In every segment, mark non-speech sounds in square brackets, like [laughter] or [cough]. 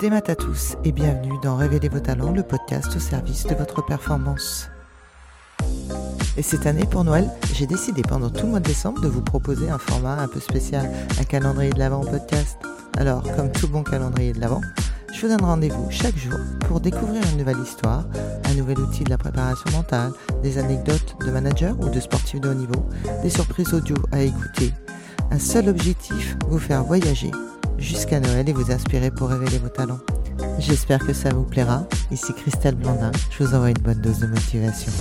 des maths à tous et bienvenue dans Révéler vos talents, le podcast au service de votre performance. Et cette année, pour Noël, j'ai décidé pendant tout le mois de décembre de vous proposer un format un peu spécial, un calendrier de l'Avent podcast. Alors, comme tout bon calendrier de l'Avent, je vous donne rendez-vous chaque jour pour découvrir une nouvelle histoire, un nouvel outil de la préparation mentale, des anecdotes de managers ou de sportifs de haut niveau, des surprises audio à écouter. Un seul objectif, vous faire voyager jusqu'à Noël et vous inspirer pour révéler vos talents. J'espère que ça vous plaira. Ici Christelle Blandin, je vous envoie une bonne dose de motivation.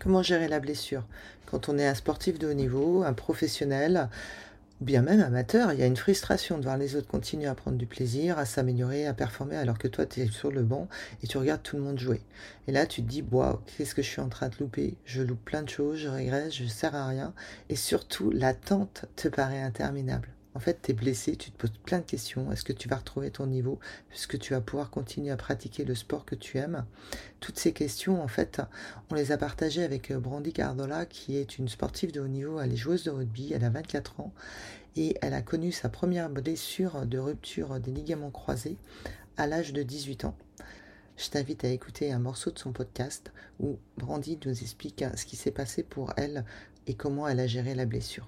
Comment gérer la blessure? Quand on est un sportif de haut niveau, un professionnel, ou bien même amateur, il y a une frustration de voir les autres continuer à prendre du plaisir, à s'améliorer, à performer, alors que toi, tu es sur le banc et tu regardes tout le monde jouer. Et là, tu te dis, waouh, qu'est-ce que je suis en train de louper? Je loupe plein de choses, je régresse, je ne sers à rien. Et surtout, l'attente te paraît interminable. En fait, tu es blessé, tu te poses plein de questions. Est-ce que tu vas retrouver ton niveau? Est-ce que tu vas pouvoir continuer à pratiquer le sport que tu aimes? Toutes ces questions, en fait, on les a partagées avec euh, Brandy Cardola, qui est une sportive de haut niveau. Elle est joueuse de rugby, elle a 24 ans et elle a connu sa première blessure de rupture des ligaments croisés à l'âge de 18 ans. Je t'invite à écouter un morceau de son podcast où Brandy nous explique ce qui s'est passé pour elle et comment elle a géré la blessure.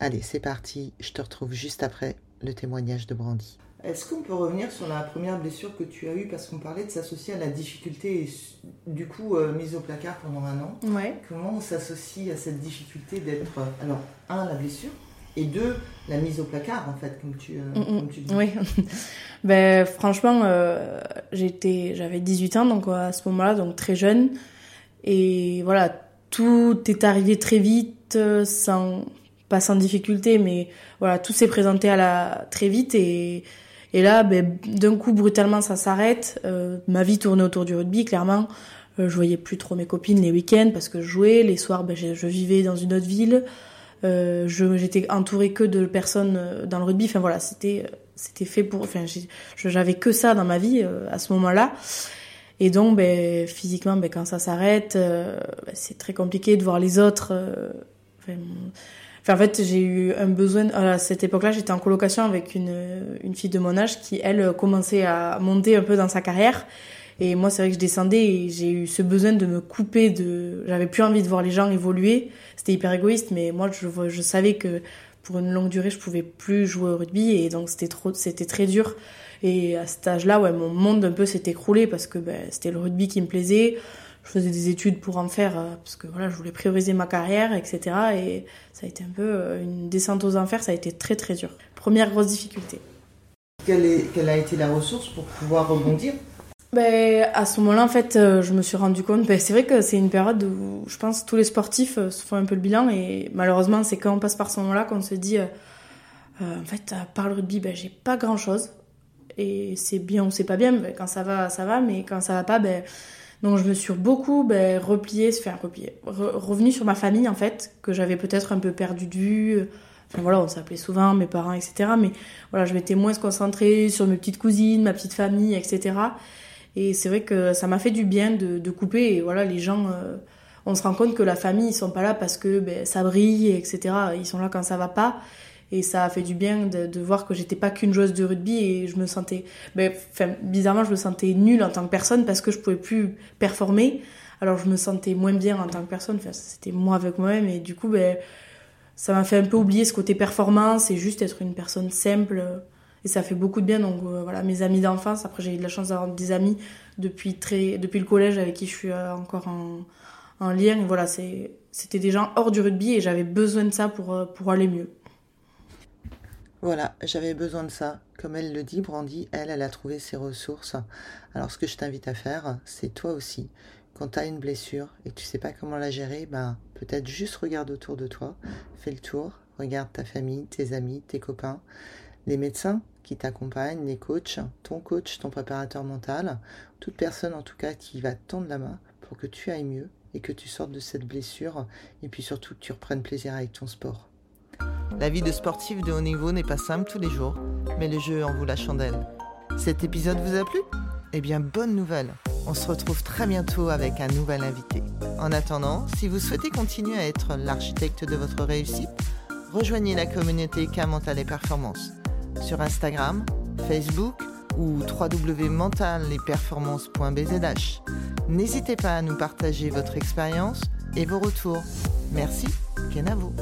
Allez, c'est parti, je te retrouve juste après le témoignage de Brandy. Est-ce qu'on peut revenir sur la première blessure que tu as eue? Parce qu'on parlait de s'associer à la difficulté et du coup euh, mise au placard pendant un an. Ouais. Comment on s'associe à cette difficulté d'être, euh, alors, un, la blessure, et deux, la mise au placard, en fait, comme tu, euh, Mm, mm. comme tu dis? Oui. [laughs] ben, franchement, euh, j'étais, j'avais 18 ans, donc à ce moment-là, donc très jeune. Et voilà, tout est arrivé très vite, sans, pas sans difficulté, mais voilà, tout s'est présenté à la, très vite. Et, et là, ben, d'un coup, brutalement, ça s'arrête. Euh, ma vie tournait autour du rugby, clairement. Euh, je voyais plus trop mes copines les week-ends parce que je jouais. Les soirs, ben, je, je vivais dans une autre ville. Euh, j'étais entourée que de personnes euh, dans le rugby enfin voilà c'était euh, c'était fait pour enfin j'avais que ça dans ma vie euh, à ce moment-là et donc ben physiquement ben quand ça s'arrête ben, c'est très compliqué de voir les autres en fait j'ai eu un besoin à cette époque-là j'étais en colocation avec une une fille de mon âge qui elle commençait à monter un peu dans sa carrière et moi, c'est vrai que je descendais et j'ai eu ce besoin de me couper de. J'avais plus envie de voir les gens évoluer. C'était hyper égoïste, mais moi, je, je savais que pour une longue durée, je pouvais plus jouer au rugby et donc c'était trop, c'était très dur. Et à cet âge-là, ouais, mon monde un peu s'est écroulé parce que ben, c'était le rugby qui me plaisait. Je faisais des études pour en faire euh, parce que voilà, je voulais prioriser ma carrière, etc. Et ça a été un peu euh, une descente aux enfers. Ça a été très très dur. Première grosse difficulté. Quelle, est- quelle a été la ressource pour pouvoir rebondir? Ben, à ce moment-là, en fait, euh, je me suis rendu compte. Ben, c'est vrai que c'est une période où je pense tous les sportifs se font un peu le bilan et malheureusement, c'est quand on passe par ce moment-là qu'on se dit, euh, en fait, à part le rugby, ben, j'ai pas grand-chose et c'est bien ou c'est pas bien. Ben, quand ça va, ça va, mais quand ça va pas, ben, donc je me suis beaucoup ben, repliée, enfin repliée, re- revenue sur ma famille en fait que j'avais peut-être un peu perdu de vue. Enfin voilà, on s'appelait souvent mes parents, etc. Mais voilà, je m'étais moins concentrée sur mes petites cousines, ma petite famille, etc. Et c'est vrai que ça m'a fait du bien de, de couper. Et voilà, les gens, euh, on se rend compte que la famille, ils sont pas là parce que ben, ça brille, etc. Ils sont là quand ça va pas. Et ça a fait du bien de, voir que j'étais pas qu'une joueuse de rugby et je me sentais, ben, bizarrement, je me sentais nulle en tant que personne parce que je pouvais plus performer. Alors je me sentais moins bien en tant que personne. Enfin, c'était moi avec moi-même et du coup, ben, ça m'a fait un peu oublier ce côté performance et juste être une personne simple. Et ça fait beaucoup de bien. Donc euh, voilà, mes amis d'enfance. Après, j'ai eu de la chance d'avoir des amis depuis très, depuis le collège avec qui je suis euh, encore en, en lien. Voilà, c'est, c'était des gens hors du rugby et j'avais besoin de ça pour, euh, pour aller mieux. Voilà, j'avais besoin de ça. Comme elle le dit, Brandy, elle, elle a trouvé ses ressources. Alors, ce que je t'invite à faire, c'est toi aussi. Quand tu as une blessure et que tu sais pas comment la gérer, ben, peut-être juste regarde autour de toi, fais le tour, regarde ta famille, tes amis, tes copains, les médecins qui t'accompagnent, les coachs, ton coach, ton préparateur mental, toute personne en tout cas qui va te tendre la main pour que tu ailles mieux et que tu sortes de cette blessure et puis surtout que tu reprennes plaisir avec ton sport. La vie de sportif de haut niveau n'est pas simple tous les jours, mais le jeu en vaut la chandelle. Cet épisode vous a plu? Eh bien, bonne nouvelle On se retrouve très bientôt avec un nouvel invité. En attendant, si vous souhaitez continuer à être l'architecte de votre réussite, rejoignez la communauté K Mental et Performance sur Instagram, Facebook ou www.mentalesperformances.bzh. N'hésitez pas à nous partager votre expérience et vos retours. Merci, Kenavo.